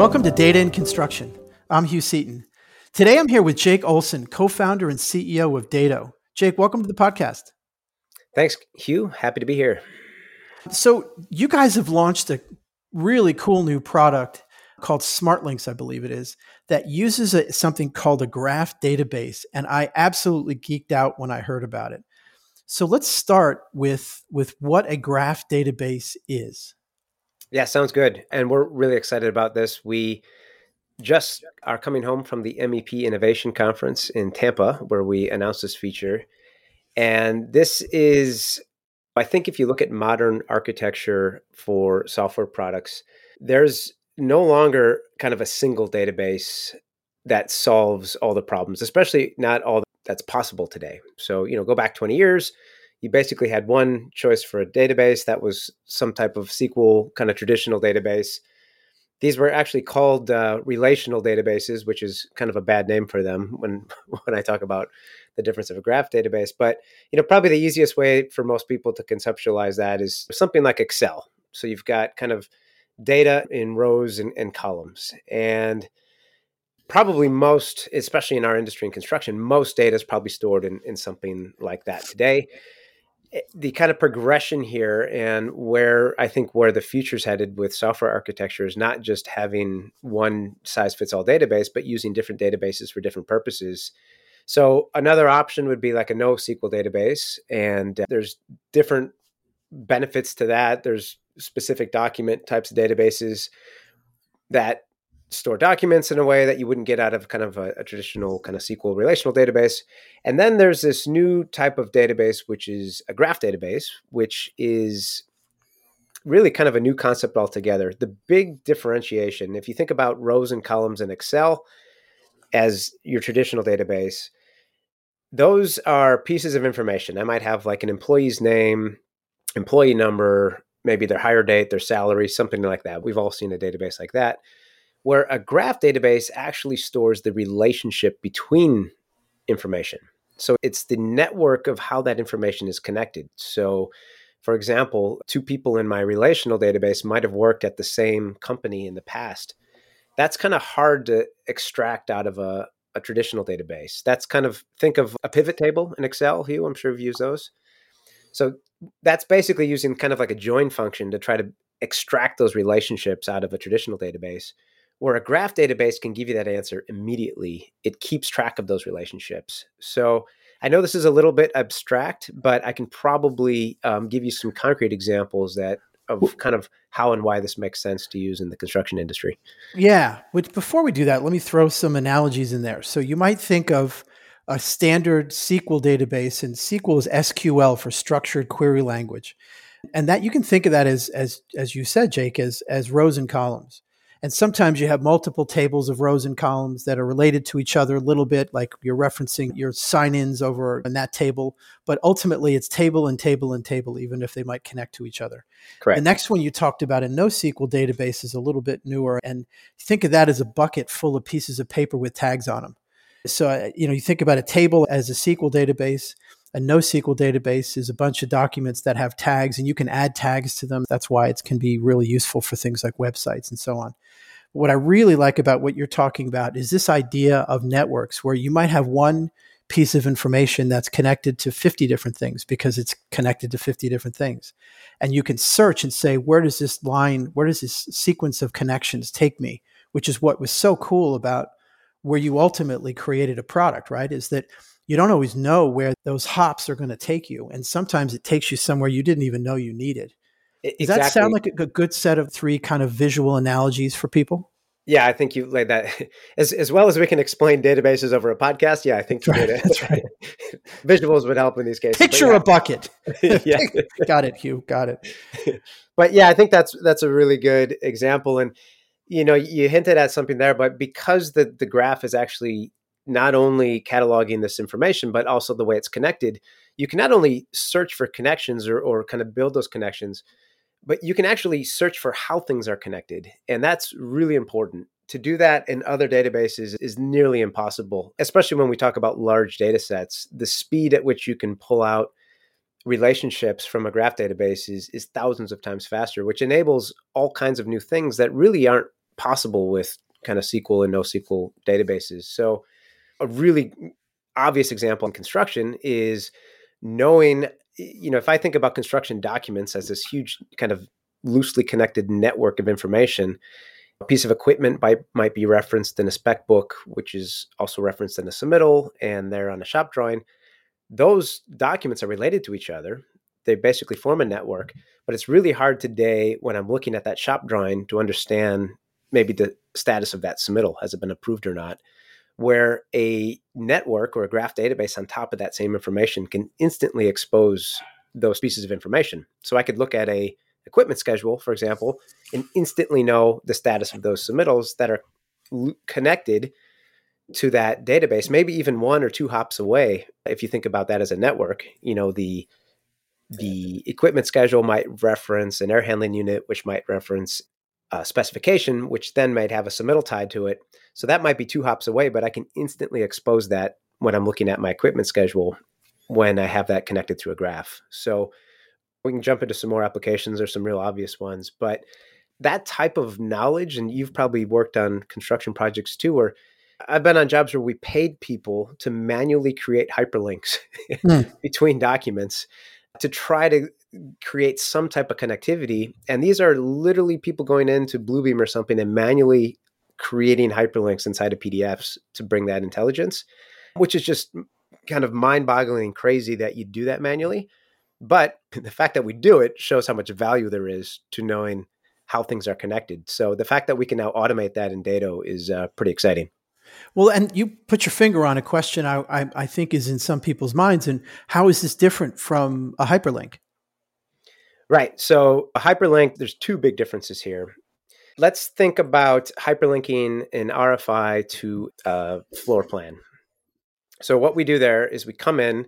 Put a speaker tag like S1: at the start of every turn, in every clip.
S1: Welcome to Data in Construction. I'm Hugh Seaton. Today I'm here with Jake Olsen, co founder and CEO of Dado. Jake, welcome to the podcast.
S2: Thanks, Hugh. Happy to be here.
S1: So, you guys have launched a really cool new product called SmartLinks, I believe it is, that uses a, something called a graph database. And I absolutely geeked out when I heard about it. So let's start with, with what a graph database is.
S2: Yeah, sounds good. And we're really excited about this. We just are coming home from the MEP Innovation Conference in Tampa, where we announced this feature. And this is, I think, if you look at modern architecture for software products, there's no longer kind of a single database that solves all the problems, especially not all that's possible today. So, you know, go back 20 years, you basically had one choice for a database that was some type of SQL kind of traditional database. These were actually called uh, relational databases, which is kind of a bad name for them when when I talk about the difference of a graph database. But you know, probably the easiest way for most people to conceptualize that is something like Excel. So you've got kind of data in rows and, and columns, and probably most, especially in our industry in construction, most data is probably stored in, in something like that today. Eh, the kind of progression here and where I think where the future's headed with software architecture is not just having one size fits all database, but using different databases for different purposes. So another option would be like a NoSQL database, and uh, there's different benefits to that. There's specific document types of databases that store documents in a way that you wouldn't get out of kind of a, a, traditional kind of SQL relational database. And then there's this new type of database, which is a graph database, which is really kind of a new concept altogether. The big differentiation, if you think about rows and columns in Excel as your traditional database, those are pieces of information. I might have like an employee's name, employee number, maybe their hire date, their salary, something like that. We've all seen a database like that where a graph database actually stores the relationship between information. So it's the network of how that information is connected. So, for example, two people in my relational database might have worked at the same company in the past. That's kind of hard to extract out of a, a traditional database. That's kind of think of a pivot table in Excel, Hugh. I'm sure you've used those. So that's basically using kind of like a join function to try to extract those relationships out of a traditional database where a graph database can give you that answer immediately. It keeps track of those relationships. So I know this is a little bit abstract, but I can probably um, give you some concrete examples that of kind of how and why this makes sense to use in the construction industry.
S1: Yeah. Which before we do that, let me throw some analogies in there. So you might think of a standard SQL database, and SQL is SQL for structured query language, and that you can think of that as as as you said, Jake, as as rows and columns. And sometimes you have multiple tables of rows and columns that are related to each other a little bit, like you're referencing your sign ins over in that table. But ultimately, it's table and table and table, even if they might connect to each other.
S2: Correct.
S1: The next one you talked about, in NoSQL database, is a little bit newer. And think of that as a bucket full of pieces of paper with tags on them. So, uh, you know, you think about a table as a SQL database a NoSQL database is a bunch of documents that have tags and you can add tags to them. That's why it can be really useful for things like websites and so on. What I really like about what you're talking about is this idea of networks where you might have one piece of information that's connected to 50 different things because it's connected to 50 different things. And you can search and say, where does this line, where does this sequence of connections take me? Which is what was so cool about where you ultimately created a product, right? Is that you don't always know where those hops are going to take you. And sometimes it takes you somewhere you didn't even know you needed. Does exactly. that sound like a good set of three kind of visual analogies for people?
S2: Yeah, I think you laid that as as well as we can explain databases over a podcast. Yeah, I think
S1: that's right. That's right.
S2: Visuals would help in these cases.
S1: Picture yeah. a bucket. yeah, got it, Hugh. Got it.
S2: But yeah, I think that's that's a really good example. And you know, you hinted at something there, but because the the graph is actually not only cataloging this information, but also the way it's connected, you can not only search for connections or, or kind of build those connections, but you can actually search for how things are connected. And that's really important. To do that in other databases is nearly impossible, especially when we talk about large data sets. The speed at which you can pull out relationships from a graph database is, is thousands of times faster, which enables all kinds of new things that really aren't possible with kind of SQL and NoSQL databases. So, a really obvious example in construction is knowing, you know, if I think about construction documents as this huge kind of loosely connected network of information, a piece of equipment might, might be referenced in a spec book, which is also referenced in a submittal and there on a shop drawing those documents are related to each other. They basically form a network, but it's really hard today when I'm looking at that shop drawing to understand maybe the status of that submittal. Has it been approved or not? Where a network or a graph database on top of that same information can instantly expose those pieces of information. So I could look at a equipment schedule, for example, and instantly know the status of those submittals that are connected to that database, maybe even one or two hops away. If you think about that as a network, you know, the the equipment schedule might reference an air handling unit, which might reference a specification, which then might have a submittal tied to it. So that might be two hops away, but I can instantly expose that when I'm looking at my equipment schedule when I have that connected through a graph. So we can jump into some more applications or some real obvious ones, but that type of knowledge, and you've probably worked on construction projects too, where I've been on jobs where we paid people to manually create hyperlinks mm. between documents to try to create some type of connectivity. And these are literally people going into Bluebeam or something and manually creating hyperlinks inside of PDFs to bring that intelligence, which is just kind of mind boggling and crazy that you do that manually. But the fact that we do it shows how much value there is to knowing how things are connected. So the fact that we can now automate that in Dado is uh, pretty exciting.
S1: Well, and you put your finger on a question I, I, I, think is in some people's minds. And how is this different from a hyperlink?
S2: Right. So, a hyperlink, there's two big differences here. Let's think about hyperlinking an RFI to a floor plan. So, what we do there is we come in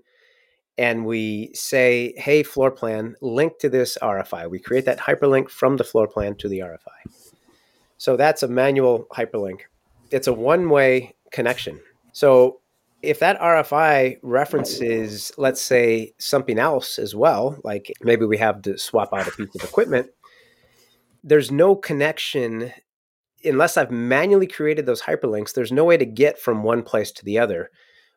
S2: and we say, hey, floor plan, link to this RFI. We create that hyperlink from the floor plan to the RFI. So, that's a manual hyperlink it's a one way connection. So if that RFI references, let's say, something else as well, like maybe we have to swap out a piece of equipment, there's no connection unless I've manually created those hyperlinks. There's no way to get from one place to the other.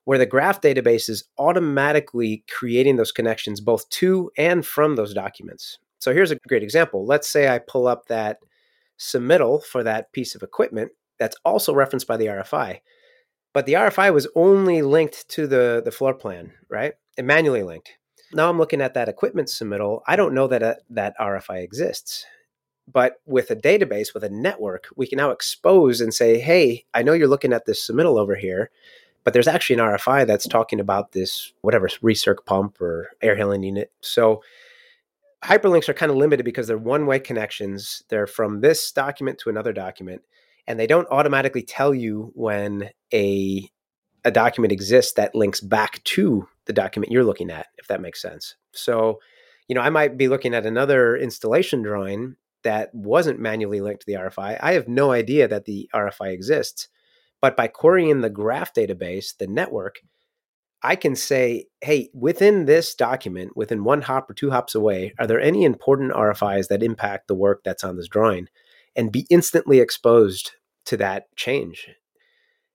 S2: Where the graph database is automatically creating those connections both to and from those documents. So here's a great example. Let's say I pull up that submittal for that piece of equipment that's also referenced by the RFI. But the RFI was only linked to the, the floor plan, right? And manually linked. Now I'm looking at that equipment submittal. I don't know that a, uh, that RFI exists. But with a database, with a network, we can now expose and say, hey, I know you're looking at this submittal over here, but there's actually an RFI that's talking about this, whatever, recirc pump or air handling unit. So hyperlinks are kind of limited because they're one way connections. They're from this document to another document and they don't automatically tell you when a a document exists that links back to the document you're looking at if that makes sense. So you know i might be looking at another installation drawing that wasn't manually linked to the rfi i. Have no idea that the rfi exists but by querying the graph database the network i can say hey within this document within one hop or two hops away are there any important rfis that impact the work that's on this drawing and be instantly exposed to that change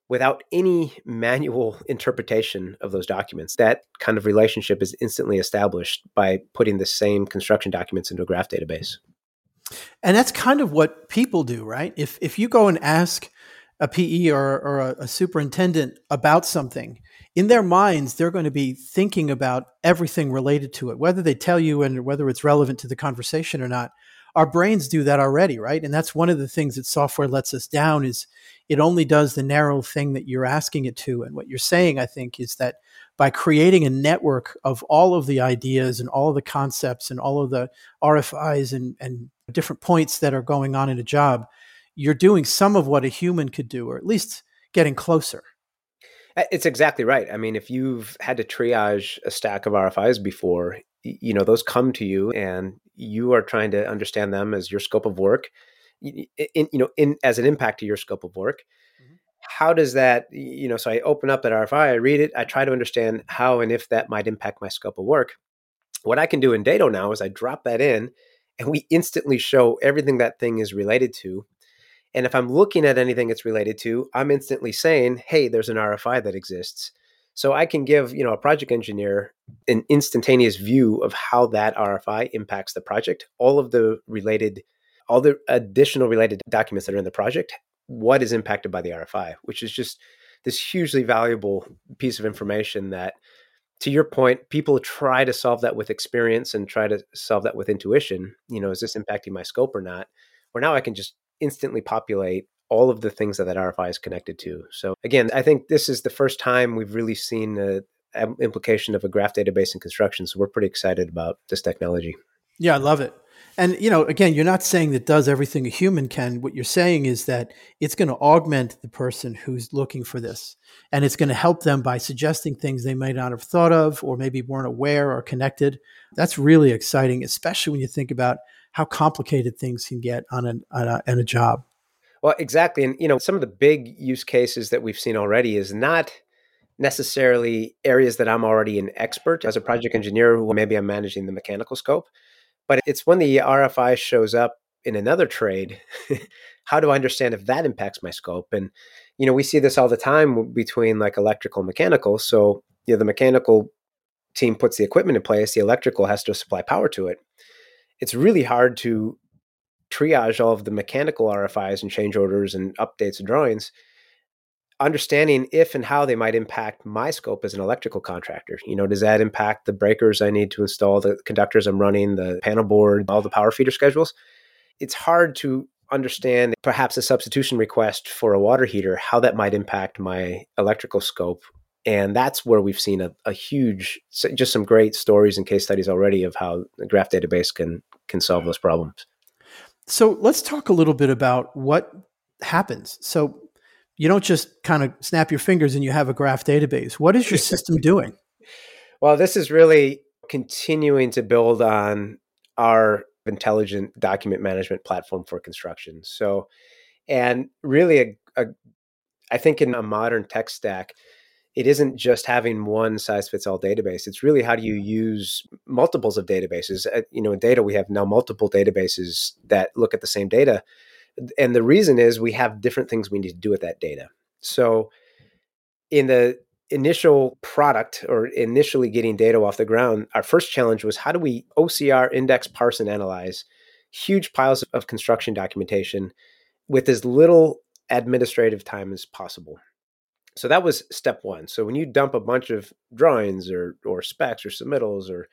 S2: without any manual interpretation of those documents. That kind of relationship is instantly established by putting the same construction documents into a graph database.
S1: And that's kind of what people do, right? If if you go and ask a PE or, or a, a superintendent about something, in their minds, they're going to be thinking about everything related to it, whether they tell you and whether it's relevant to the conversation or not our brains do that already, right? And that's one of the things that software lets us down is it only does the narrow thing that you're asking it to. And what you're saying, I think, is that by creating a network of all of the ideas and all of the concepts and all of the RFIs and, and different points that are going on in a job, you're doing some of what a human could do, or at least getting closer.
S2: It's exactly right. I mean, if you've had to triage a stack of RFIs before, you know, those come to you and you are trying to understand them as your scope of work in, you know in as an impact to your scope of work mm-hmm. how does that you know so i open up that rfi i read it i try to understand how and if that might impact my scope of work What I can do in Dado now is I drop that in and we instantly show everything that thing is related to. And if I'm looking at anything it's related to, I'm instantly saying, hey, there's an RFI that exists. So I can give, you know, a project engineer an instantaneous view of how that RFI impacts the project, all of the related, all the additional related documents that are in the project, what is impacted by the RFI, which is just this hugely valuable piece of information that to your point, people try to solve that with experience and try to solve that with intuition. You know, is this impacting my scope or not? Where now I can just instantly populate all of the things that that RFI is connected to. So again, I think this is the first time we've really seen the um, implication of a graph database in construction. So we're pretty excited about this technology.
S1: Yeah, I love it. And you know, again, you're not saying that does everything a human can. What you're saying is that it's going to augment the person who's looking for this, and it's going to help them by suggesting things they might not have thought of, or maybe weren't aware or connected. That's really exciting, especially when you think about how complicated things can get on a, on a, on a job.
S2: Well, exactly, and you know, some of the big use cases that we've seen already is not necessarily areas that I'm already an expert as a project engineer who maybe I'm managing the mechanical scope but it's when the RFI shows up in another trade, how do I understand if that impacts my scope? And, you know, we see this all the time between like electrical and mechanical. So, you know, the mechanical team puts the equipment in place, the electrical has to supply power to it. It's really hard to triage all of the mechanical RFIs and change orders and updates and drawings understanding if and how they might impact my scope as an electrical contractor. You know, does that impact the breakers I need to install, the conductors I'm running, the panel board, all the power feeder schedules? It's hard to understand perhaps a substitution request for a water heater, how that might impact my electrical scope. And that's where we've seen a, a huge, just some great stories and case studies already of how the graph database can can solve those problems.
S1: So let's talk a little bit about what happens. So you don't just kind of snap your fingers and you have a graph database. What is your system doing?
S2: Well, this is really continuing to build on our intelligent document management platform for construction. So, and really, a, a, I think in a modern tech stack, it isn't just having one size fits all database. It's really how do you use multiples of databases. Uh, you know, in Dado, we have now multiple databases that look at the same data and the reason is we have different things we need to do with that data. So in the initial product or initially getting data off the ground, our first challenge was how do we OCR, index, parse, and analyze huge piles of construction documentation with as little administrative time as possible. So that was step one. So when you dump a bunch of drawings or or specs or submittals or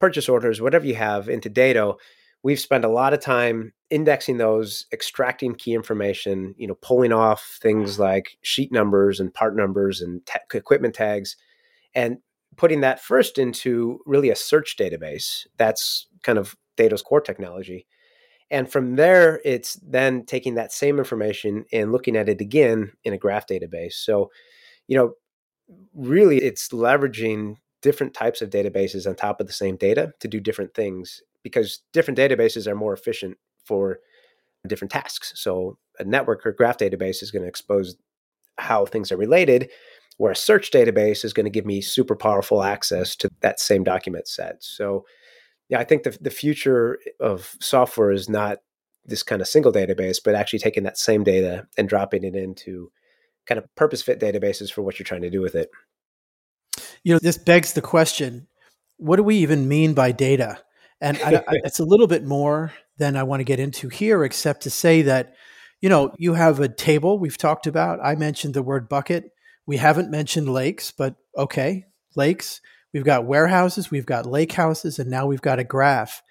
S2: purchase orders, whatever you have into Dado, we've spent a lot of time indexing those extracting key information you know pulling off things like sheet numbers and part numbers and equipment tags and putting that first into really a search database that's kind of Dado's core technology and from there it's then taking that same information and looking at it again in a graph database so you know really it's leveraging different types of databases on top of the same data to do different things because different databases are more efficient for different tasks. So a network or graph database is going to expose how things are related, where a search database is going to give me super powerful access to that same document set. So yeah, I think the, the future of software is not this kind of single database, but actually taking that same data and dropping it into kind of purpose fit databases for what you're trying to do with it.
S1: You know, this begs the question what do we even mean by data? And I, I, it's a little bit more than I want to get into here, except to say that, you know, you have a table we've talked about. I mentioned the word bucket. We haven't mentioned lakes, but okay, lakes. We've got warehouses, we've got lake houses, and now we've got a graph.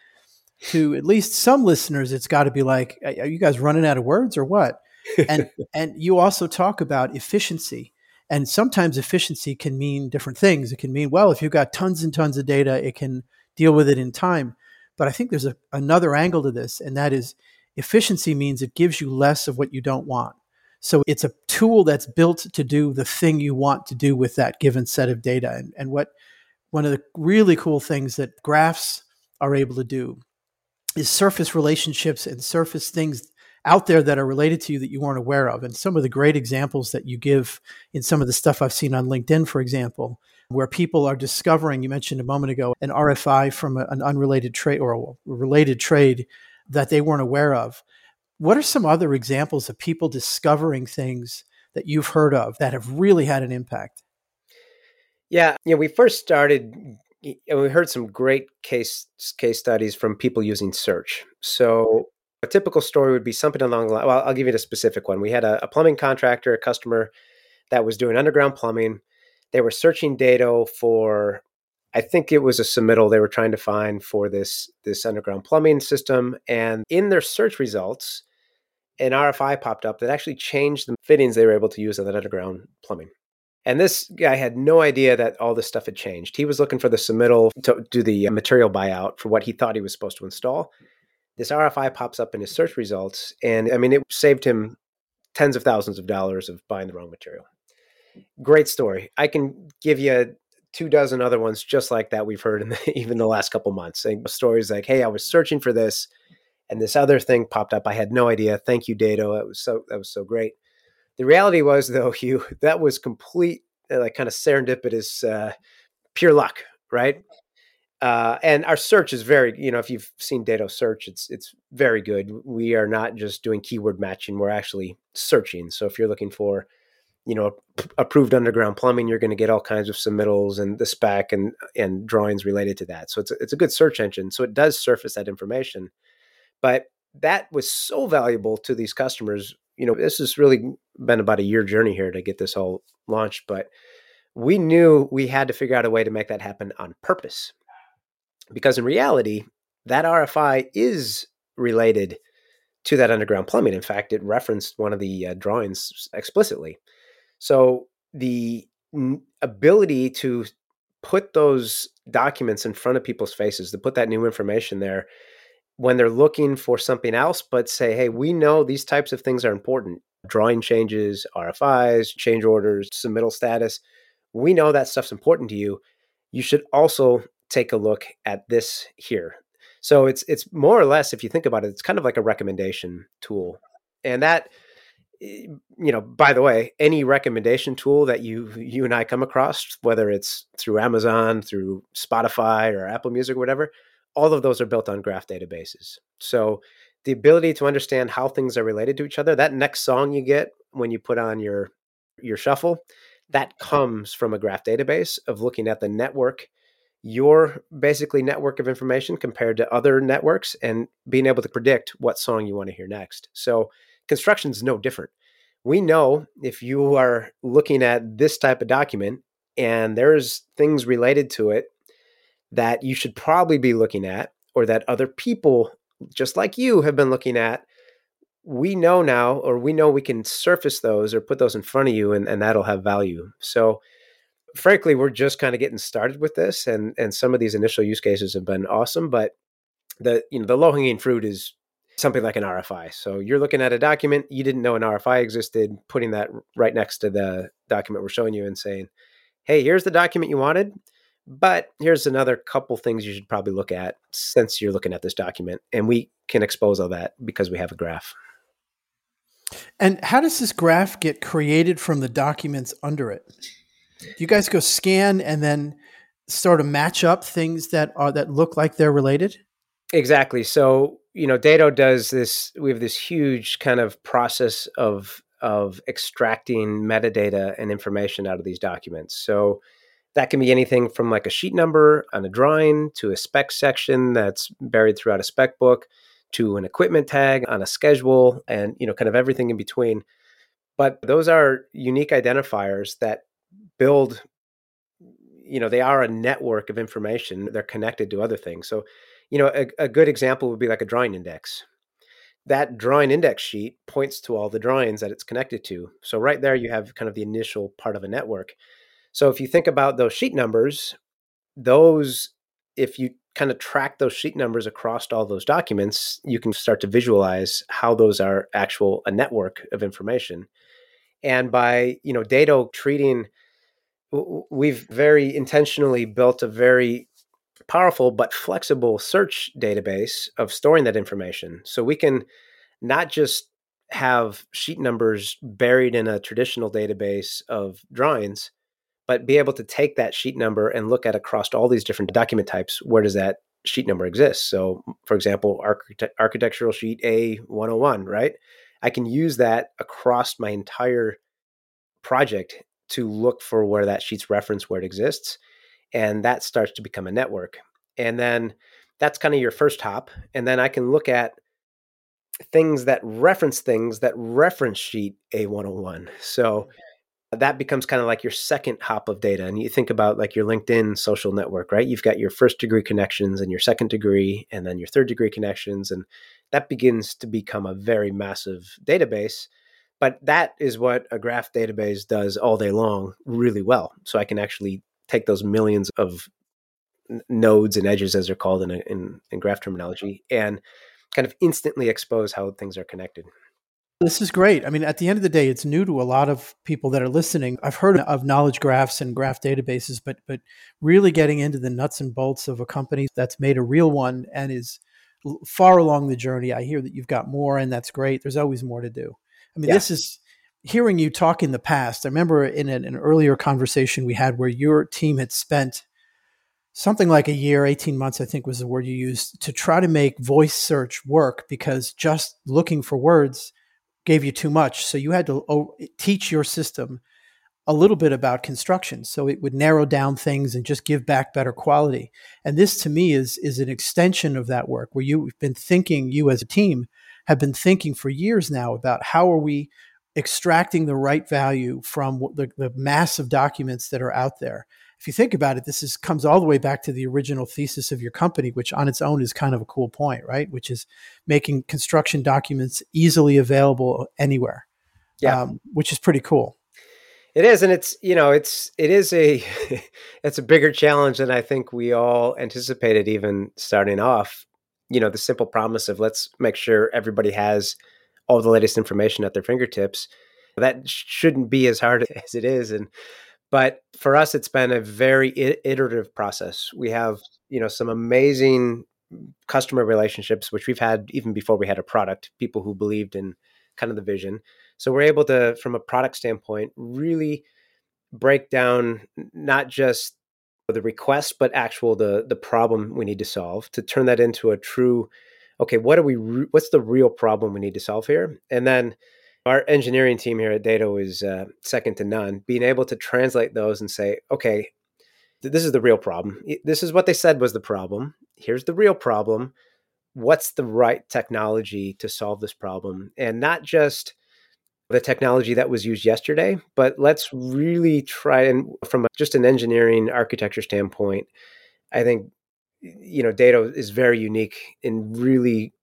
S1: To at least some listeners, it's got to be like, are you guys running out of words or what? And and you also talk about efficiency. And sometimes efficiency can mean different things. It can mean, well, if you've got tons and tons of data, it can deal with it in time. But I think there's a, another angle to this, and that is efficiency means it gives you less of what you don't want. So it's a tool that's built to do the thing you want to do with that given set of data. And, and what one of the really cool things that graphs are able to do is surface relationships and surface things out there that are related to you that you weren't aware of. And some of the great examples that you give in some of the stuff I've seen on LinkedIn, for example, where people are discovering, you mentioned a moment ago, an RFI from a, an unrelated trade or a related trade that they weren't aware of. What are some other examples of people discovering things that you've heard of that have really had an impact?
S2: Yeah, you know, we first started and we heard some great case case studies from people using search. So a typical story would be something along the line. Well, I'll give you a specific one. We had a, a plumbing contractor, a customer that was doing underground plumbing. They were searching Dado for, I think it was a submittal they were trying to find for this this underground plumbing system, and in their search results, an RFI popped up that actually changed the fittings they were able to use on that underground plumbing. And this guy had no idea that all this stuff had changed. He was looking for the submittal to do the uh, material buyout for what he thought he was supposed to install. This RFI pops up in his search results, and I mean, it saved him tens of thousands of dollars of buying the wrong material. Great story. I can give you two dozen other ones just like that we've heard in the, even the last couple months. And stories like, "Hey, I was searching for this, and this other thing popped up. I had no idea. Thank you, Dado. That was so that was so great." The reality was, though, Hugh, that was complete, uh, like kind of serendipitous, uh, pure luck, right? Uh, and our search is very, you know, if you've seen Dado search, it's it's very good. We are not just doing keyword matching; we're actually searching. So if you're looking for, you know, approved underground plumbing, you're going to get all kinds of submittals and the spec and and drawings related to that. So it's a, it's a good search engine. So it does surface that information, but that was so valuable to these customers you know, this has really been about a year journey here to get this all launched, but we knew we had to figure out a way to make that happen on purpose. Because in reality, that RFI is related to that underground plumbing. In fact, it referenced one of the uh, drawings explicitly. So the n- ability to put those documents in front of people's faces, to put that new information there, when they're looking for something else, but say, hey, we know these types of things are important drawing changes, RFIs, change orders, submittal status. We know that stuff's important to you. You should also take a look at this here. So it's it's more or less, if you think about it, it's kind of like a recommendation tool. And that eh, you know, by the way, any recommendation tool that you you and I come across, whether it's through Amazon, through Spotify or Apple Music or whatever, all of those are built on graph databases. So the ability to understand how things are related to each other, that next song you get when you put on your your shuffle, that comes from a graph database of looking at the network, your basically network of information compared to other networks and being able to predict what song you want to hear next. So construction is no different. We know if you are looking at this type of document and there's things related to it that you should probably be looking at or that other people just like you have been looking at we know now or we know we can surface those or put those in front of you and, and that'll have value. So frankly we're just kind of getting started with this and and some of these initial use cases have been awesome but the you know the low hanging fruit is something like an RFI so you're looking at a document you didn't know an RFI existed putting that right next to the document we're showing you and saying hey here's the document you wanted but here's another couple things you should probably look at since you're looking at this document. And we can expose all that because we have a graph.
S1: And how does this graph get created from the documents under it? Do you guys go scan and then sort of match up things that are that look like they're related?
S2: Exactly. So, you know, Dado does this we have this huge kind of process of of extracting metadata and information out of these documents. So, that can be anything from like a sheet number on a drawing to a spec section that's buried throughout a spec book to an equipment tag on a schedule and you know kind of everything in between. But those are unique identifiers that build you know they are a network of information. They're connected to other things. So you know a, a good example would be like a drawing index. That drawing index sheet points to all the drawings that it's connected to. So right there you have kind of the initial part of a network so if you think about those sheet numbers, those, if you kind of track those sheet numbers across all those documents, you can start to visualize how those are actual a network of information. And by, you know, Dado treating, we've very intentionally built a very powerful but flexible search database of storing that information. So we can not just have sheet numbers buried in a traditional database of drawings, but be able to take that sheet number and look at across all these different document types. Where does that sheet number exist? So, for example, architect- architectural sheet A101, right? I can use that across my entire project to look for where that sheet's reference, where it exists. And that starts to become a network. And then that's kind of your first hop. And then I can look at things that reference things that reference sheet A101. So that becomes kind of like your second hop of data. And you think about like your LinkedIn social network, right? You've got your first degree connections and your second degree, and then your third degree connections. And that begins to become a very massive database. But that is what a graph database does all day long really well. So I can actually take those millions of nodes and edges, as they're called in, a, in, in graph terminology, and kind of instantly expose how things are connected.
S1: This is great. I mean, at the end of the day, it's new to a lot of people that are listening. I've heard of knowledge graphs and graph databases, but but really getting into the nuts and bolts of a company that's made a real one and is far along the journey. I hear that you've got more, and that's great. There's always more to do. I mean, yeah. this is hearing you talk in the past. I remember in an, an earlier conversation we had where your team had spent something like a year, 18 months, I think was the word you used, to try to make voice search work because just looking for words gave you too much. So you had to oh, teach your system a little bit about construction so it would narrow down things and just give back better quality and this to me is is an extension of that work where you've been thinking you as a team have been thinking for years now about how are we extracting the right value from the, the mass of documents that are out there if you think about it, this is comes all the way back to the original thesis of your company, which on its own is kind of a cool point, right? Which is making construction documents easily available anywhere. Yeah, um, which is pretty cool.
S2: It is, and it's you know it's it is a it's a bigger challenge than I think we all anticipated even starting off. You know, the simple promise of let's make sure everybody has all the latest information at their fingertips. That shouldn't be as hard as it is, and but for us, it's been a very iterative process. We have, you know, some amazing customer relationships, which we've had even before we had a product, people who believed in kind of the vision. So we're able to, from a product standpoint, really break down not just the request, but actual the the problem we need to solve to turn that into a true, okay, what are we? Re- what's the real problem we need to solve here? And then our engineering team here at Dado is uh, second to none. Being able to translate those and say, okay, this is the real problem. This is what they said was the problem. Here's the real problem. What's the right technology to solve this problem? And not just the technology that was used yesterday, but let's really try and from just an engineering architecture standpoint, I think you know Dado is very unique in really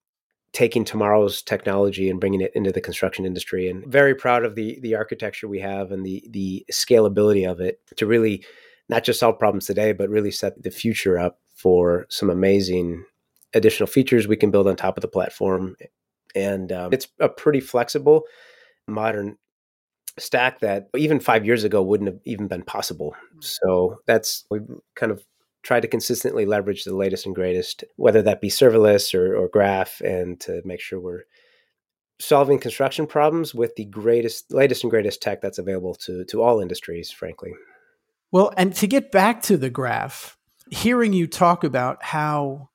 S2: taking tomorrow's technology and bringing it into the construction industry and very proud of the the architecture we have and the the scalability of it to really not just solve problems today but really set the future up for some amazing additional features we can build on top of the platform and um, it's a pretty flexible modern stack that even five years ago wouldn't have even been possible hmm. so that's we've kind of try to consistently leverage the latest and greatest, whether that be serverless or, or graph, and to make sure we're solving construction problems with the greatest, latest and greatest tech that's available to to all industries, frankly.
S1: Well, and to get back to the graph, hearing you talk about how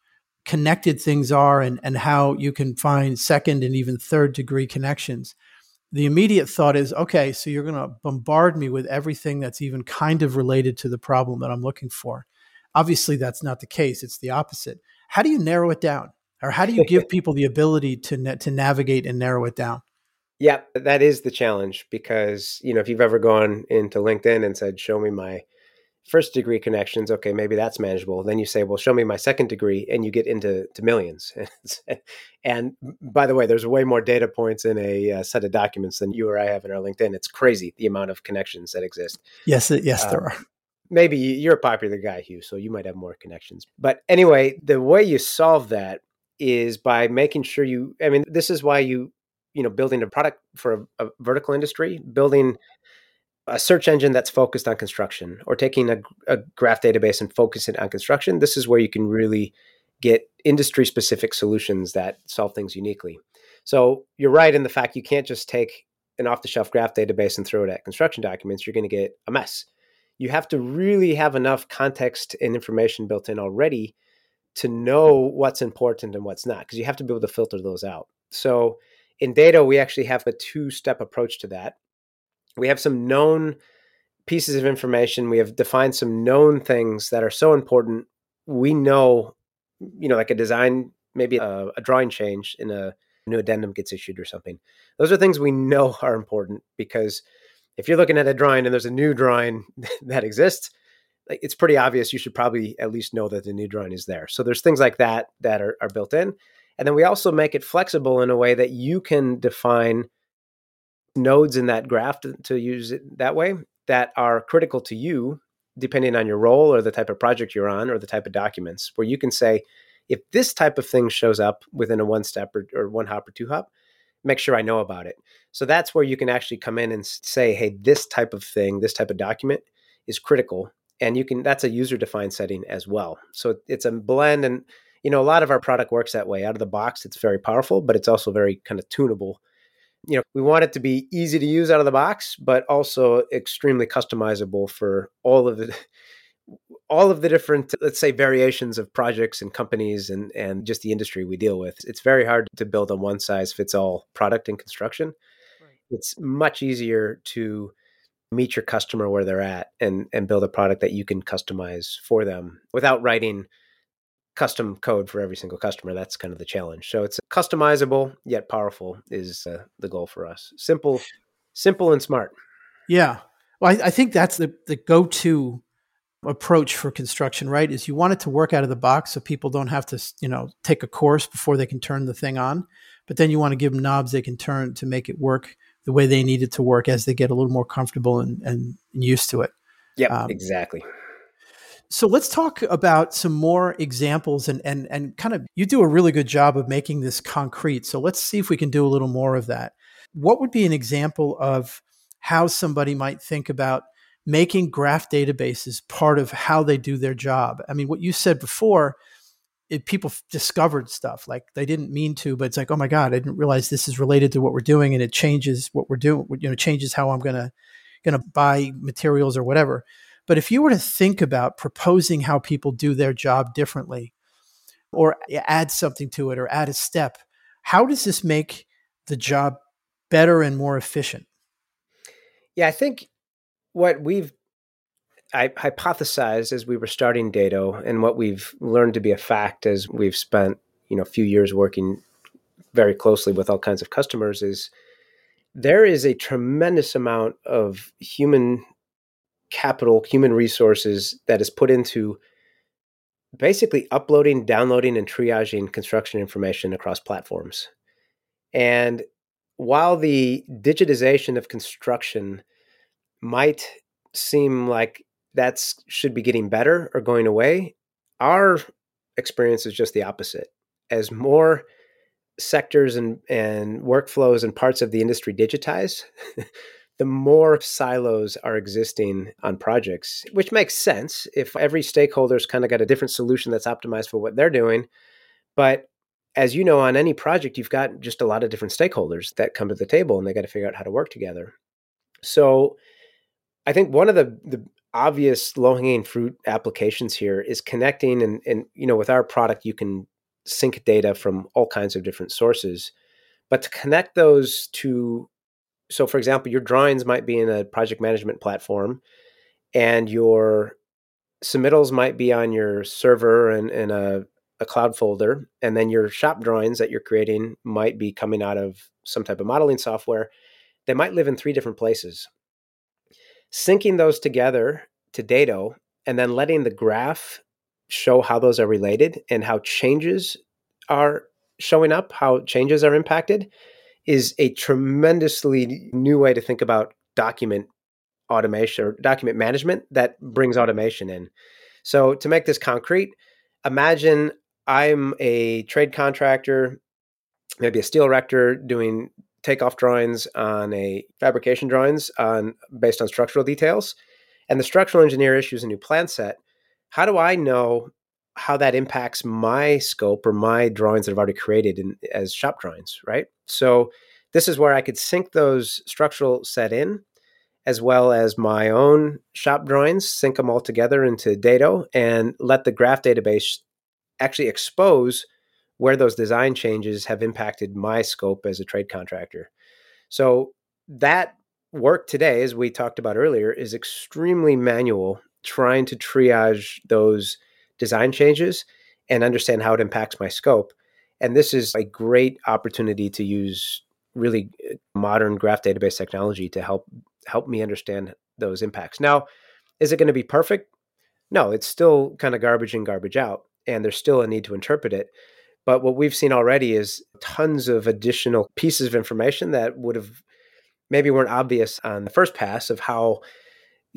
S1: connected things are and, and how you can find second and even third degree connections, the immediate thought is okay, so you're going to bombard me with everything that's even kind of related to the problem that I'm looking for. Obviously, that's not the case. It's the opposite. How do you narrow it down? Or how do you give people the ability to, na- to navigate and narrow it down?
S2: Yeah, that is the challenge because, you know, if you've ever gone into LinkedIn and said, show me my first degree connections, okay, maybe that's manageable. Then you say, well, show me my second degree, and you get into to millions. and by the way, there's way more data points in a uh, set of documents than you or I have in our LinkedIn. It's crazy the amount of connections that exist.
S1: Yes, yes, um, there are
S2: maybe you're a popular guy, Hugh, so you might have more connections. But anyway, the way you solve that is by making sure you. I mean, this is why you, you know, building a product for a, a vertical industry, building a search engine that's focused on construction, or taking a, a graph database and focusing on construction. This is where you can really get industry specific solutions that solve things uniquely. So you're right in the fact you can't just take an off the shelf graph database and throw it at construction documents. You're going to get a mess. You have to really have enough context and information built in already to know what's important and what's not, because you have to be able to filter those out. So in Dado, we actually have a two step approach to that. We have some known pieces of information. We have defined some known things that are so important. We know, you know, like a design, maybe a, a drawing change in a new addendum gets issued or something. Those are things we know are important because if you're looking at a drawing and there's a new drawing that exists, it's pretty obvious you should probably at least know that the new drawing is there. So there's things like that that are, are built in. And then we also make it flexible in a way that you can define nodes in that graph to, to use it that way that are critical to you, depending on your role or the type of project you're on or the type of documents, where you can say, if this type of thing shows up within a one step or, or one hop or two hop, make sure I know about it. So that's where you can actually come in and say, hey, this type of thing, this type of document is critical. And you can, that's a user defined setting as well. So it's a blend. And, you know, a lot of our product works that way. Out of the box, it's very powerful, but it's also very kind of tunable. You know, we want it to be easy to use out of the box, but also extremely customizable for all of the all of the different let's say variations of projects and companies and and just the industry we deal with it's very hard to build a one size fits all product in construction. Right. it's much easier to meet your customer where they're at and and build a product that you can customize for them without writing custom code for every single customer. That's kind of the challenge. So it's customizable yet powerful is uh, the goal for us. Simple simple and smart.
S1: Yeah. Well I, I think that's the the go-to approach for construction, right? Is you want it to work out of the box so people don't have to, you know, take a course before they can turn the thing on. But then you want to give them knobs they can turn to make it work the way they need it to work as they get a little more comfortable and, and, used to it.
S2: Yeah, um, exactly.
S1: So let's talk about some more examples and and and kind of you do a really good job of making this concrete. So let's see if we can do a little more of that. What would be an example of how somebody might think about making graph databases part of how they do their job. I mean, what you said before, it, people discovered stuff like they didn't mean to, but it's like, oh my god, I didn't realize this is related to what we're doing, and it changes what we're doing. You know, changes how I'm gonna gonna buy materials or whatever. But if you were to think about proposing how people do their job differently, or add something to it, or add a step, how does this make the job better and more efficient?
S2: Yeah, I think what we've I hypothesized as we were starting Dado and what we've learned to be a fact as we've spent, you know, a few years working very closely with all kinds of customers is there is a tremendous amount of human capital, human resources that is put into basically uploading, downloading, and triaging construction information across platforms. And while the digitization of construction might seem like that should be getting better or going away. Our experience is just the opposite. As more sectors and, and workflows and parts of the industry digitize, the more silos are existing on projects, which makes sense if every stakeholder's kind of got a different solution that's optimized for what they're doing. But as you know, on any project, you've got just a lot of different stakeholders that come to the table and they got to figure out how to work together. So I think one of the the obvious low hanging fruit applications here is connecting and and you know with our product you can sync data from all kinds of different sources, but to connect those to so for example your drawings might be in a project management platform and your submittals might be on your server and in a, a cloud folder and then your shop drawings that you're creating might be coming out of some type of modeling software they might live in three different places syncing those together to Dado and then letting the graph show how those are related and how changes are showing up, how changes are impacted is a tremendously new way to think about document automation or document management that brings automation in. So to make this concrete, imagine I'm a trade contractor, maybe a steel erector doing takeoff drawings on a fabrication drawings on based on structural details and the structural engineer issues a new plan set how do i know how that impacts my scope or my drawings that I've already created in, as shop drawings, right? So this is where I could sync those structural set in as well as my own shop drawings, sync them all together into Dado and let the graph database actually expose where those design changes have impacted my scope as a trade contractor. So that work today, as we talked about earlier, is extremely manual, trying to triage those design changes and understand how it impacts my scope. And this is a great opportunity to use really uh, modern graph database technology to help help me understand those impacts. Now, is it going to be perfect? No, it's still kind of garbage in, garbage out, and there's still a need to interpret it. But what we've seen already is tons of additional pieces of information that would have maybe weren't obvious on the first pass of how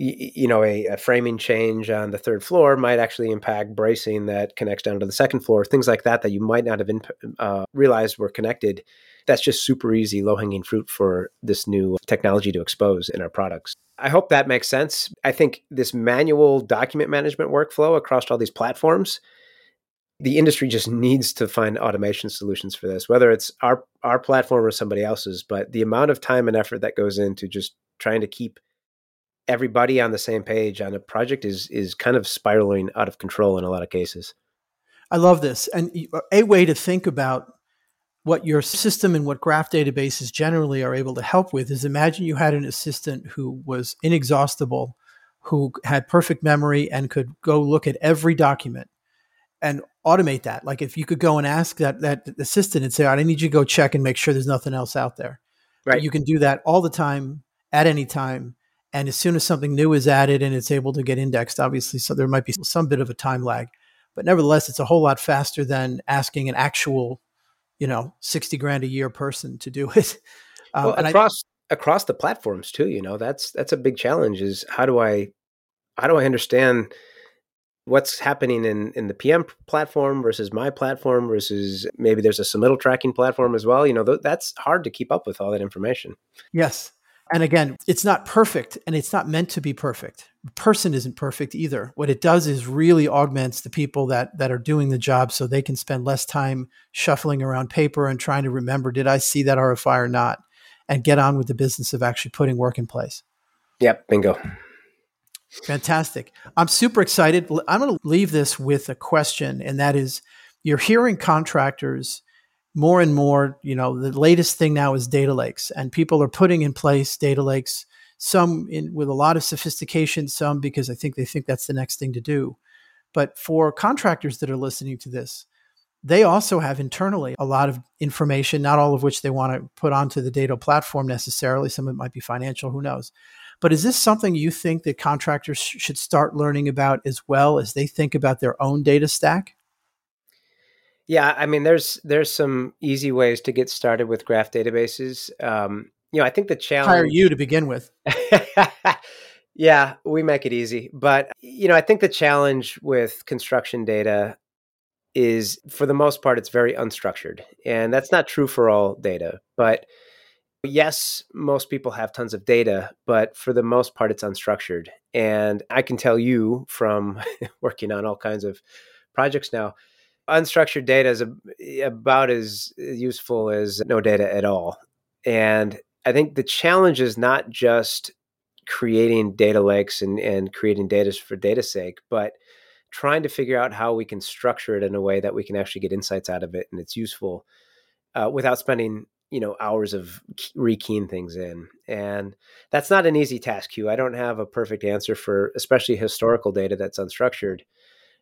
S2: you know a, a, framing change on the third floor might actually impact bracing that connects down to the second floor things like that that you might not have in, uh, realized were connected. That's just super easy low hanging fruit for this new technology to expose in our products. I hope that makes sense. I think this manual document management workflow across all these platforms the industry just needs to find automation solutions for this whether it's our our platform or somebody else's but the amount of time and effort that goes into just trying to keep everybody on the same page on a project is is kind of spiraling out of control in a lot of cases.
S1: I love this. And a way to think about what your system and what graph databases generally are able to help with is imagine you had an assistant who was inexhaustible, who had perfect memory and could go look at every document and automate that. Like if you could go and ask that that assistant and say, "I need you to go check and make sure there's nothing else out there." Right. You can do that all the time at any time and as soon as something new is added and it's able to get indexed, obviously, so there might be some bit of a time lag. But nevertheless, it's a whole lot faster than asking an actual, you know, 60 grand a year person to do it.
S2: Um, well, across I, across the platforms too, you know, that's that's a big challenge is how do I how do I understand what's happening in in the PM platform versus my platform versus maybe there's a submittal tracking platform as well. You know, th- that's hard to keep up with all that information.
S1: Yes, and again, it's not perfect and it's not meant to be perfect. Person isn't perfect either. What it does is really augments the people that that are doing the job so they can spend less time shuffling around paper and trying to remember did I see that RFI or not and get on with the business of actually putting work in place.
S2: Yep, bingo.
S1: Fantastic. I'm super excited. I'm going to leave this with a question and that is you're hearing contractors more and more, you know, the latest thing now is data lakes, and people are putting in place data lakes. Some in, with a lot of sophistication, some because I think they think that's the next thing to do. But for contractors that are listening to this, they also have internally a lot of information, not all of which they want to put onto the data platform necessarily. Some of it might be financial, who knows. But is this something you think that contractors sh- should start learning about as well as they think about their own data stack?
S2: Yeah, I mean, there's there's some easy ways to get started with graph databases. Um, you know, I think the challenge
S1: hire you to begin with.
S2: yeah, we make it easy, but you know, I think the challenge with construction data is, for the most part, it's very unstructured, and that's not true for all data. But yes, most people have tons of data, but for the most part, it's unstructured. And I can tell you from working on all kinds of projects now unstructured data is a, about as useful as no data at all. And I think the challenge is not just creating data lakes and, and creating data for data's sake, but trying to figure out how we can structure it in a way that we can actually get insights out of it and it's useful uh, without spending you know hours of rekeying things in and that's not an easy task hugh i don't have a perfect answer for especially historical data that's unstructured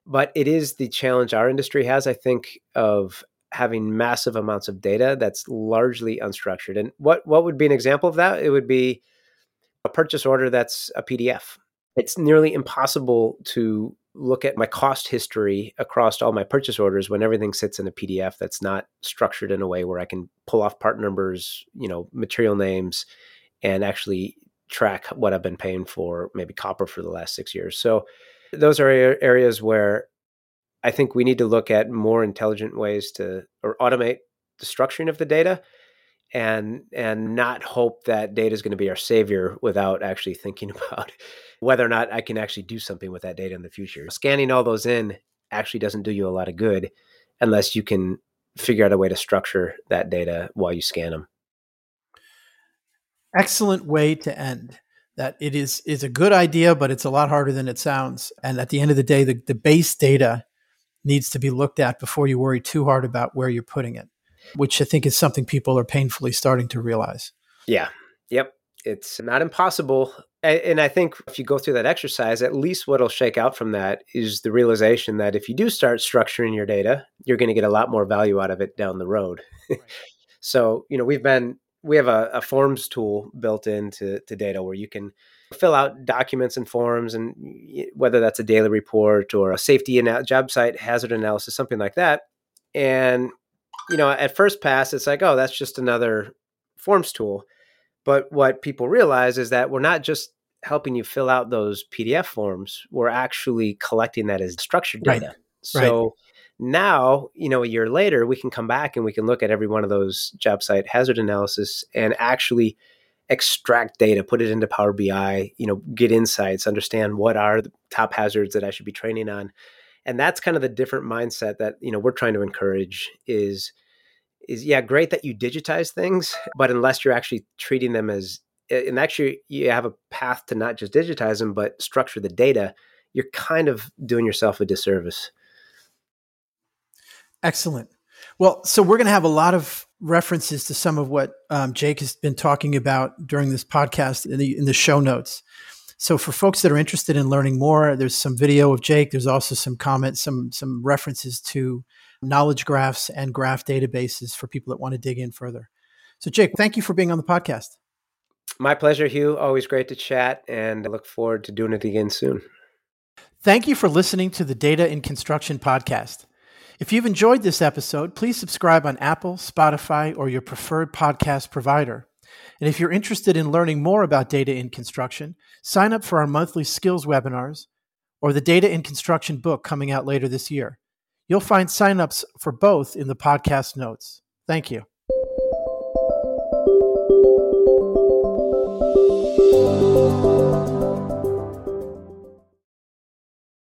S2: but it is the challenge our industry has, I think, of having massive amounts of data that's largely unstructured. And what what would be an example of that? It would be a purchase order that's a PDF. It's nearly impossible to look at my cost history across all my purchase orders when everything sits in a PDF that's not structured in a way where I can pull off part numbers, you know, material names and actually track what I've been paying for maybe copper for the last 6 years. So those are areas where I think we need to look at more intelligent ways to or automate the structuring of the data and and not hope that data is going to be our savior without actually thinking about whether or not I can actually do something with that data in the future. Scanning all those in actually doesn't do you a lot of good unless you can figure out a way to structure that data while you scan them.
S1: Excellent way to end. That it is is a good idea, but it's a lot harder than it sounds. And at the end of the day, the, the base data needs to be looked at before you worry too hard about where you're putting it, which I think is something people are painfully starting to realize.
S2: Yeah. Yep. It's not impossible. And I think if you go through that exercise, at least what'll shake out from that is the realization that if you do start structuring your Dado, you're going to get a lot more value out of it down the road. Right. so, you know, we've been we have a, a, forms tool built into to data where you can fill out documents and forms and whether that's a daily report or a safety and job site hazard analysis something like that and you know at first pass it's like oh that's just another forms tool. But what people realize is that we're not just helping you fill out those pdf forms we're actually collecting that as structured data. Right. so right. now you know a year later we can come back and we can look at every one of those job site hazard analysis and actually extract data put it into power bi you know get insights understand what are the top hazards that i should be training on and that's kind of the different mindset that you know we're trying to encourage is is yeah great that you digitize things but unless you're actually treating them as and actually you have a path to not just digitize them but structure the data you're kind of doing yourself a disservice
S1: Excellent. Well, so we're going to have a lot of references to some of what um, Jake has been talking about during this podcast in the, in the show notes. So for folks that are interested in learning more, there's some video of Jake. There's also some comments, some some references to knowledge graphs and graph databases for people that want to dig in further. So Jake, thank you for being on the podcast.
S2: My pleasure, Hugh. Always great to chat, and I look forward to doing it again soon.
S1: Thank you for listening to the Data in Construction podcast. If you've enjoyed this episode, please subscribe on Apple, Spotify, or your preferred podcast provider. And if you're interested in learning more about data in construction, sign up for our monthly skills webinars or the Data in Construction book coming out later this year. You'll find signups for both in the podcast notes. Thank you.